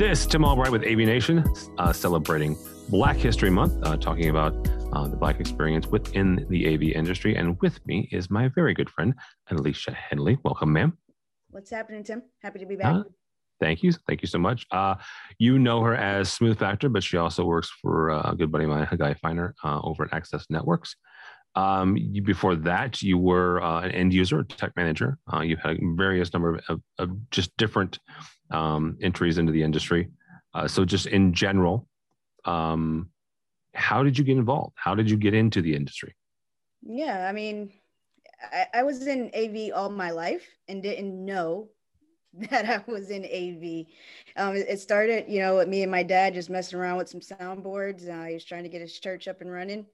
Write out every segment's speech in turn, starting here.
This Tim Albright with AV Nation, uh, celebrating Black History Month, uh, talking about uh, the Black experience within the AV industry. And with me is my very good friend, Alesia Hendley. Welcome, ma'am. What's happening, Tim? Happy to be back. Uh, thank you. Thank you so much. Uh, you know her as Smooth Factor, but she also works for uh, a good buddy of mine, Guy Feiner, over at Access Networks. Um, you, before that, you were uh, an end user, tech manager. Uh, you had a various number of, of, of just different um, entries into the industry. Uh, so, just in general, um, how did you get involved? How did you get into the industry? Yeah, I mean, I, I was in AV all my life and didn't know that I was in AV. Um, it started, you know, with me and my dad just messing around with some soundboards. Uh, he was trying to get his church up and running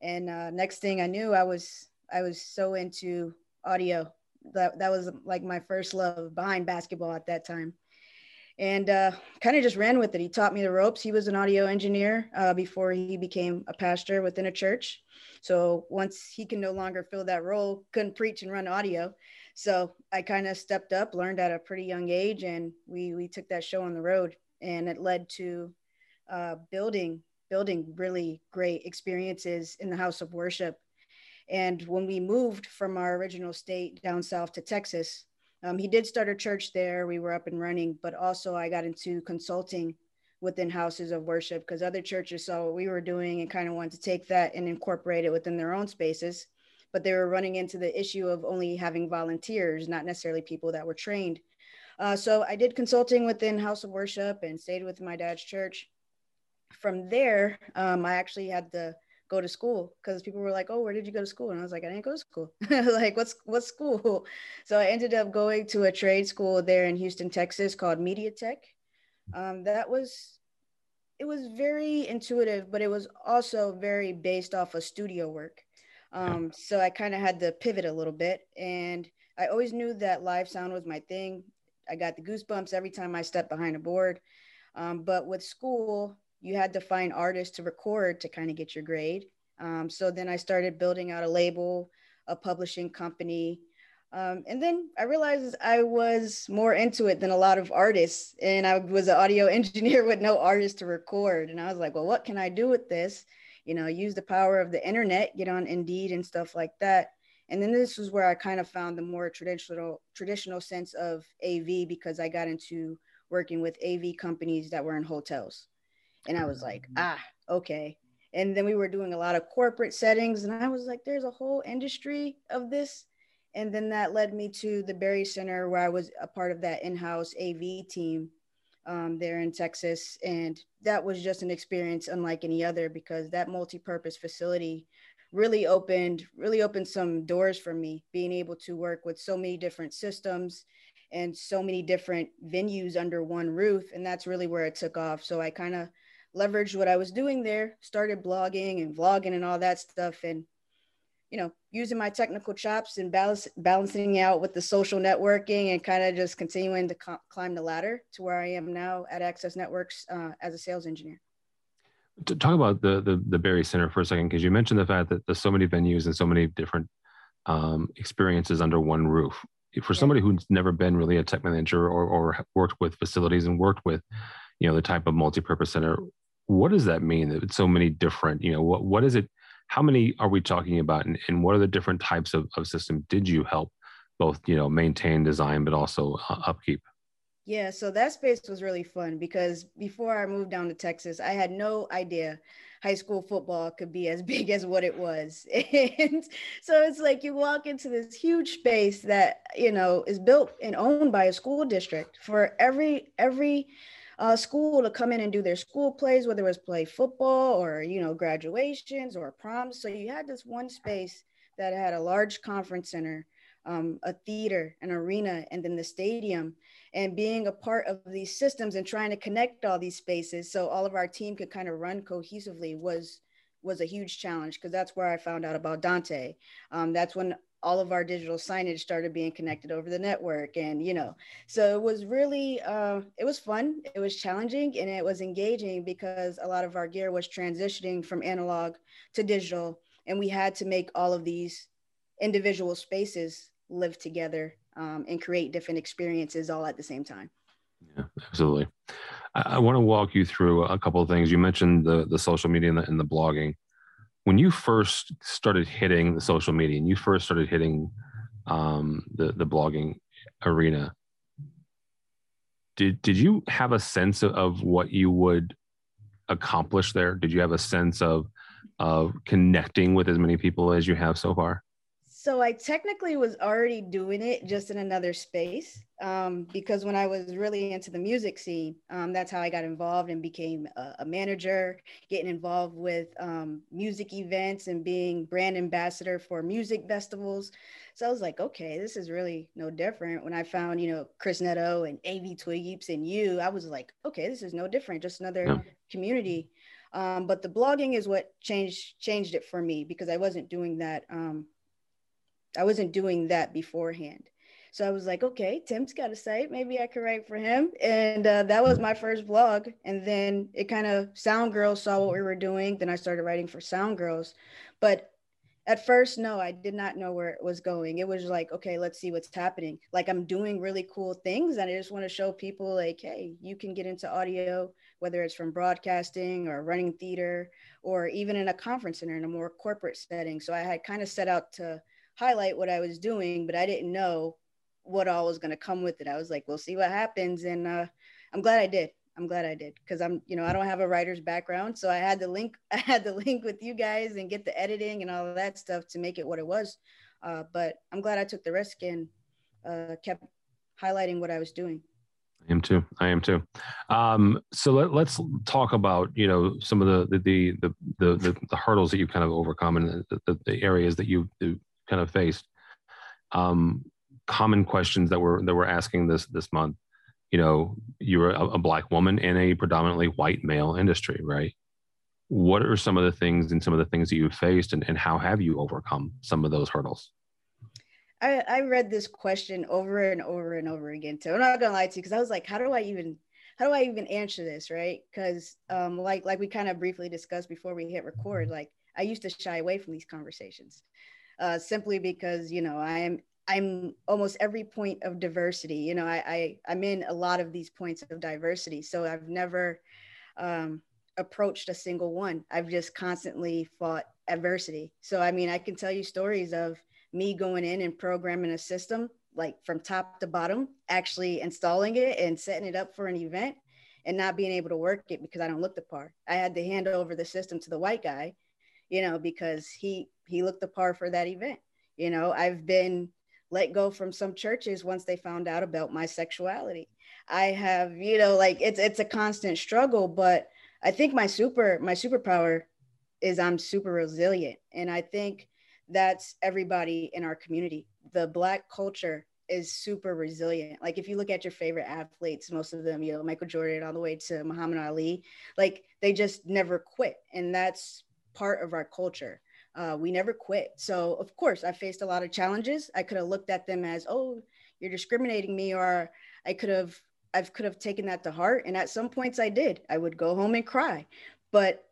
and uh, next thing I knew, I was I was so into audio. That that was like my first love behind basketball at that time, and uh, kind of just ran with it. He taught me the ropes. He was an audio engineer uh, before he became a pastor within a church. So once he can no longer fill that role, couldn't preach and run audio. So I kind of stepped up, learned at a pretty young age, and we we took that show on the road, and it led to uh, building building really great experiences in the house of worship. And when we moved from our original state down south to Texas, um, he did start a church there. We were up and running, but also I got into consulting within houses of worship because other churches saw what we were doing and kind of wanted to take that and incorporate it within their own spaces. But they were running into the issue of only having volunteers, not necessarily people that were trained. Uh, so I did consulting within House of Worship and stayed with my dad's church from there, um, I actually had to go to school because people were like, "Oh, where did you go to school?" And I was like, "I didn't go to school. like, what's what's school?" So I ended up going to a trade school there in Houston, Texas, called Media Tech. Um, that was it was very intuitive, but it was also very based off of studio work. Um, so I kind of had to pivot a little bit, and I always knew that live sound was my thing. I got the goosebumps every time I stepped behind a board. Um, but with school, you had to find artists to record to kind of get your grade. Um, so then I started building out a label, a publishing company. Um, and then I realized I was more into it than a lot of artists. And I was an audio engineer with no artist to record. And I was like, well, what can I do with this? You know, use the power of the internet, get on Indeed and stuff like that. And then this was where I kind of found the more traditional traditional sense of AV because I got into working with AV companies that were in hotels. And I was like, ah, okay. And then we were doing a lot of corporate settings, and I was like, there's a whole industry of this. And then that led me to the Berry Center, where I was a part of that in house AV team um, there in Texas. And that was just an experience unlike any other because that multi purpose facility really opened really opened some doors for me being able to work with so many different systems and so many different venues under one roof and that's really where it took off so i kind of leveraged what I was doing there, started blogging and vlogging and all that stuff. And, you know, using my technical chops and balance, balancing out with the social networking and kind of just continuing to co- climb the ladder to where I am now at Access Networks uh, as a sales engineer. To talk about the, the, the Berry Center for a second, because you mentioned the fact that there's so many venues and so many different um, experiences under one roof. For somebody who's never been really a tech manager or, or worked with facilities and worked with, you know, the type of multi-purpose center, what does that mean that it's so many different you know what what is it how many are we talking about and, and what are the different types of, of system? Did you help both you know maintain design but also uh, upkeep? Yeah so that space was really fun because before i moved down to texas i had no idea high school football could be as big as what it was. And so it's like you walk into this huge space that you know is built and owned by a school district for every every uh, school to come in and do their school plays, whether it was play football or, you know, graduations or proms. So you had this one space that had a large conference center, um, a theater, an arena, and then the stadium. And being a part of these systems and trying to connect all these spaces so all of our team could kind of run cohesively was was a huge challenge because that's where I found out about Dante. Um, that's when all of our digital signage started being connected over the network and you know so it was really uh, it was fun it was challenging and it was engaging because a lot of our gear was transitioning from analog to digital and we had to make all of these individual spaces live together um, and create different experiences all at the same time Yeah, absolutely. I, I want to walk you through a couple of things. You mentioned the the social media and the, and the blogging. When you first started hitting the social media and you first started hitting um, the the blogging arena, did did you have a sense of, of what you would accomplish there? Did you have a sense of of connecting with as many people as you have so far? So I technically was already doing it just in another space um, because when I was really into the music scene, um, that's how I got involved and became a, a manager, getting involved with um, music events and being brand ambassador for music festivals. So I was like, okay, this is really no different. When I found, you know, Chris Neto and AV Twiggy and you, I was like, okay, this is no different, just another yeah. community. Um, but the blogging is what changed changed it for me because I wasn't doing that um, I wasn't doing that beforehand. So I was like, okay, Tim's got a site. Maybe I could write for him. And uh, that was my first blog. And then it kind of, Sound Girls saw what we were doing. Then I started writing for Sound Girls. But at first, no, I did not know where it was going. It was like, okay, let's see what's happening. Like I'm doing really cool things. And I just want to show people, like, hey, you can get into audio, whether it's from broadcasting or running theater, or even in a conference center in a more corporate setting. So I had kind of set out to, highlight what I was doing, but I didn't know what all was going to come with it. I was like, we'll see what happens. And uh, I'm glad I did. I'm glad I did because I'm, you know, I don't have a writer's background. So I had to link, I had to link with you guys and get the editing and all of that stuff to make it what it was. Uh, but I'm glad I took the risk and uh, kept highlighting what I was doing. I am too. I am too. Um, so let, us talk about you know some of the the the the, the, the hurdles that you've kind of overcome and the, the, the areas that you kind of faced. Um, common questions that we're that we're asking this this month. You know, you're a, a black woman in a predominantly white male industry, right? What are some of the things and some of the things that you've faced, and, and how have you overcome some of those hurdles? I, I read this question over and over and over again too. I'm not gonna lie to you because I was like, how do I even how do I even answer this, right? Because um, like like we kind of briefly discussed before we hit record, like I used to shy away from these conversations uh, simply because you know I am I'm almost every point of diversity. You know, I, I I'm in a lot of these points of diversity, so I've never um, approached a single one. I've just constantly fought adversity. So I mean, I can tell you stories of me going in and programming a system like from top to bottom, actually installing it and setting it up for an event and not being able to work it because I don't look the part. I had to hand over the system to the white guy, you know, because he he looked the par for that event. You know, I've been let go from some churches once they found out about my sexuality. I have, you know, like it's it's a constant struggle, but I think my super my superpower is I'm super resilient. And I think that's everybody in our community. The black culture is super resilient. Like if you look at your favorite athletes, most of them, you know, Michael Jordan all the way to Muhammad Ali, like they just never quit. And that's part of our culture. Uh, we never quit. So, of course, I faced a lot of challenges. I could have looked at them as, oh, you're discriminating me, or I could have, I could have taken that to heart. And at some points, I did. I would go home and cry. But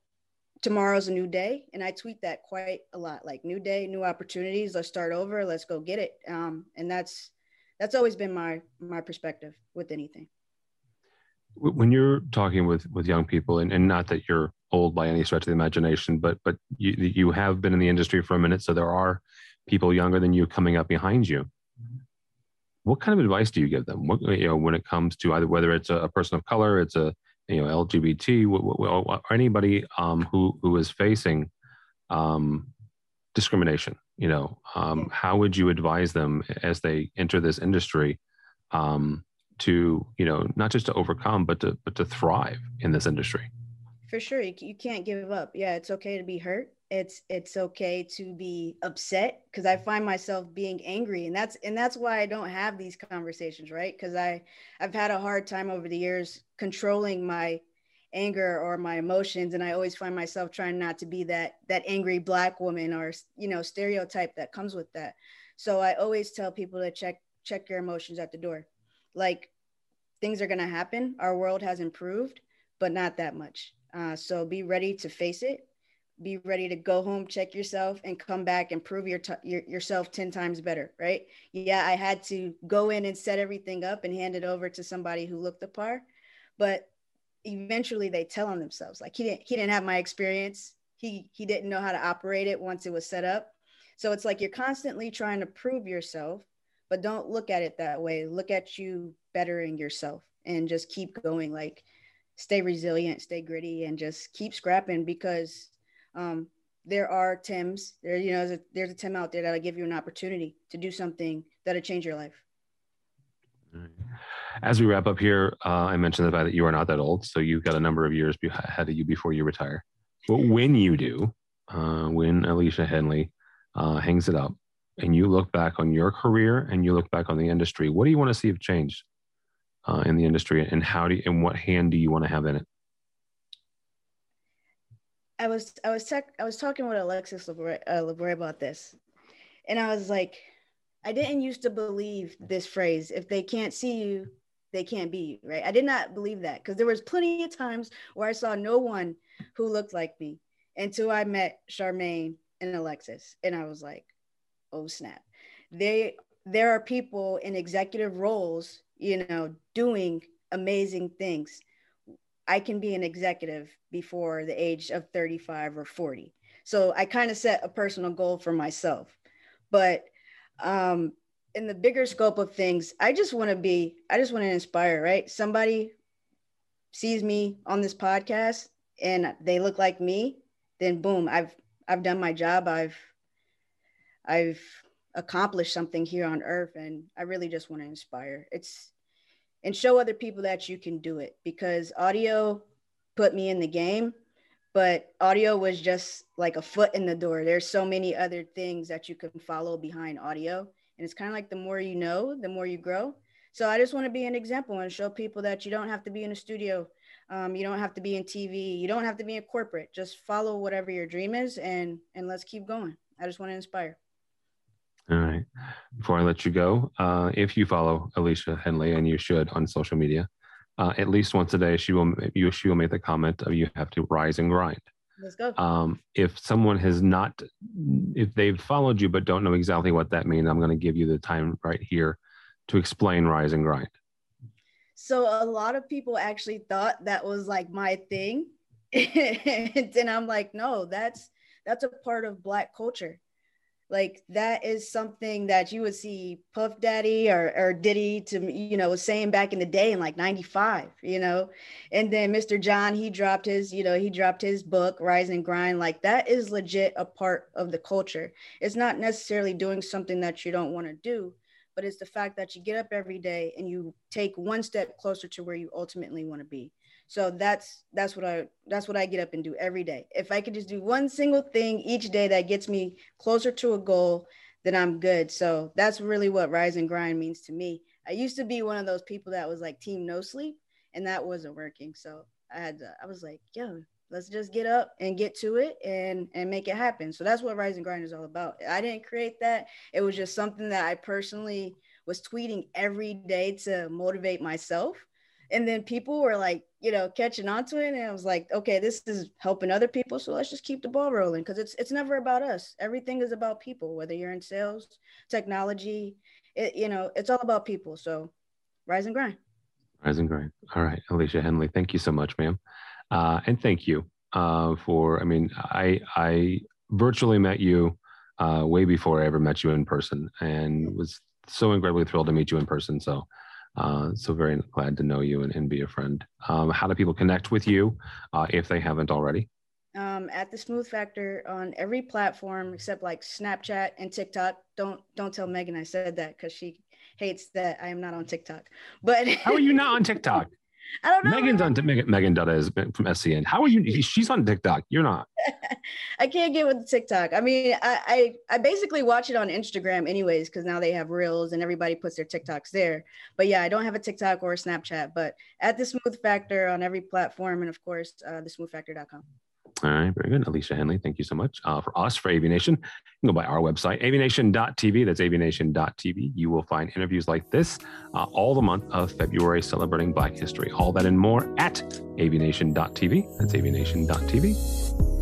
tomorrow's a new day, and I tweet that quite a lot. Like, new day, new opportunities. Let's start over. Let's go get it. Um, and that's that's always been my my perspective with anything when you're talking with with young people and, and not that you're old by any stretch of the imagination but but you you have been in the industry for a minute so there are people younger than you coming up behind you. What kind of advice do you give them? What, you know when it comes to either whether it's a, a person of color it's a you know lgbt or anybody um, who who is facing um, discrimination you know um, how would you advise them as they enter this industry um, to you know not just to overcome but to but to thrive in this industry for sure you, you can't give up. Yeah it's okay to be hurt. It's it's okay to be upset because i find myself being angry and that's and that's why i don't have these conversations right? Because i i've had a hard time over the years controlling my anger or my emotions and i always find myself trying not to be that that angry black woman or you know stereotype that comes with that. So i always tell people to check check your emotions at the door. Like things are going to happen. Our world has improved, but not that much. Uh, so be ready to face it. be ready to go home, check yourself, and come back and prove your, t- your yourself ten times better, right? Yeah, I had to go in and set everything up and hand it over to somebody who looked the part, but eventually they tell on themselves. Like he didn't he didn't have my experience. He he didn't know how to operate it once it was set up. So it's like you're constantly trying to prove yourself but don't look at it that way. Look at you bettering yourself and just keep going. Like stay resilient stay gritty and just keep scrapping because um, there are tims there you know there's a, there's a tim out there that'll give you an opportunity to do something that'll change your life. As we wrap up here, uh, I mentioned the fact that you are not that old, so you've got a number of years ahead of you before you retire. But when you do, uh, when Alesia Hendley uh, hangs it up, and you look back on your career and you look back on the industry, what do you want to see have changed uh, in the industry, and how do you, and what hand do you want to have in it? I was I was tech, I was talking with Alexis La Broi, uh, about this, and I was like, I didn't used to believe this phrase. If they can't see you, they can't be you, right? I did not believe that because there was plenty of times where I saw no one who looked like me until I met Charmaine and Alexis, and I was like, oh snap! They there are people in executive roles, you know, doing amazing things. I can be an executive before the age of 35 or 40. So I kind of set a personal goal for myself. But um, in the bigger scope of things, I just want to be, I just want to inspire, right? Somebody sees me on this podcast and they look like me, then boom, I've I've done my job. I've I've accomplished something here on earth and I really just want to inspire. It's and show other people that you can do it because audio put me in the game but audio was just like a foot in the door. There's so many other things that you can follow behind audio. And it's kind of like the more you know, the more you grow. So I just want to be an example and show people that you don't have to be in a studio. Um, you don't have to be in TV. You don't have to be in corporate. Just follow whatever your dream is and and let's keep going. I just want to inspire. All right. Before I let you go, uh, if you follow Alesia Hendley, and you should on social media, uh, at least once a day, she will you she will make the comment of you have to rise and grind. Let's go. Um, if someone has not, if they've followed you but don't know exactly what that means, I'm going to give you the time right here to explain rise and grind. So a lot of people actually thought that was like my thing, and I'm like, no, that's that's a part of Black culture like that is something that you would see puff daddy or, or diddy to you know saying back in the day in like 95 you know? And then mr john he dropped his you know he dropped his book rise and grind. Like that is legit a part of the culture. It's not necessarily doing something that you don't want to do but it's the fact that you get up every day and you take one step closer to where you ultimately want to be so that's that's what I that's what I get up and do every day. If I could just do one single thing each day that gets me closer to a goal, then I'm good. So that's really what rise and grind means to me. I used to be one of those people that was like team no sleep and that wasn't working. So I had to, I was like, yo, let's just get up and get to it and and make it happen. So that's what rise and grind is all about. I didn't create that. It was just something that I personally was tweeting every day to motivate myself and then people were like you know catching on to it and i was like okay this is helping other people so let's just keep the ball rolling. Because it's it's never about us. Everything is about people whether you're in sales technology it, you know it's all about people. So rise and grind. Rise and grind. All right alesia hendley thank you so much ma'am. Uh, and thank you uh, for i mean i i virtually met you uh, way before i ever met you in person and was so incredibly thrilled to meet you in person. So uh, so very glad to know you and, and be a friend. Um, how do people connect with you uh, if they haven't already? Um, at the Smooth Factor on every platform except like Snapchat and TikTok. Don't don't tell Megan I said that because she hates that I am not on TikTok. But how are you not on TikTok? I don't know. Megan's on Megan, Megan Dutta is from SCN. How are you? She's on TikTok. You're not. I can't get with TikTok. I mean, I, I, I basically watch it on Instagram anyways, because now they have reels and everybody puts their TikToks there. But yeah, I don't have a TikTok or a Snapchat, but at the Smooth Factor on every platform. And of course, uh, thesmoothfactor.com. All right, very good. Alesia Hendley, thank you so much. Uh, for us, for AV Nation, you can go by our website, avnation.tv. That's avnation.tv. You will find interviews like this uh, all the month of February celebrating Black History. All that and more at avnation.tv. That's avnation.tv.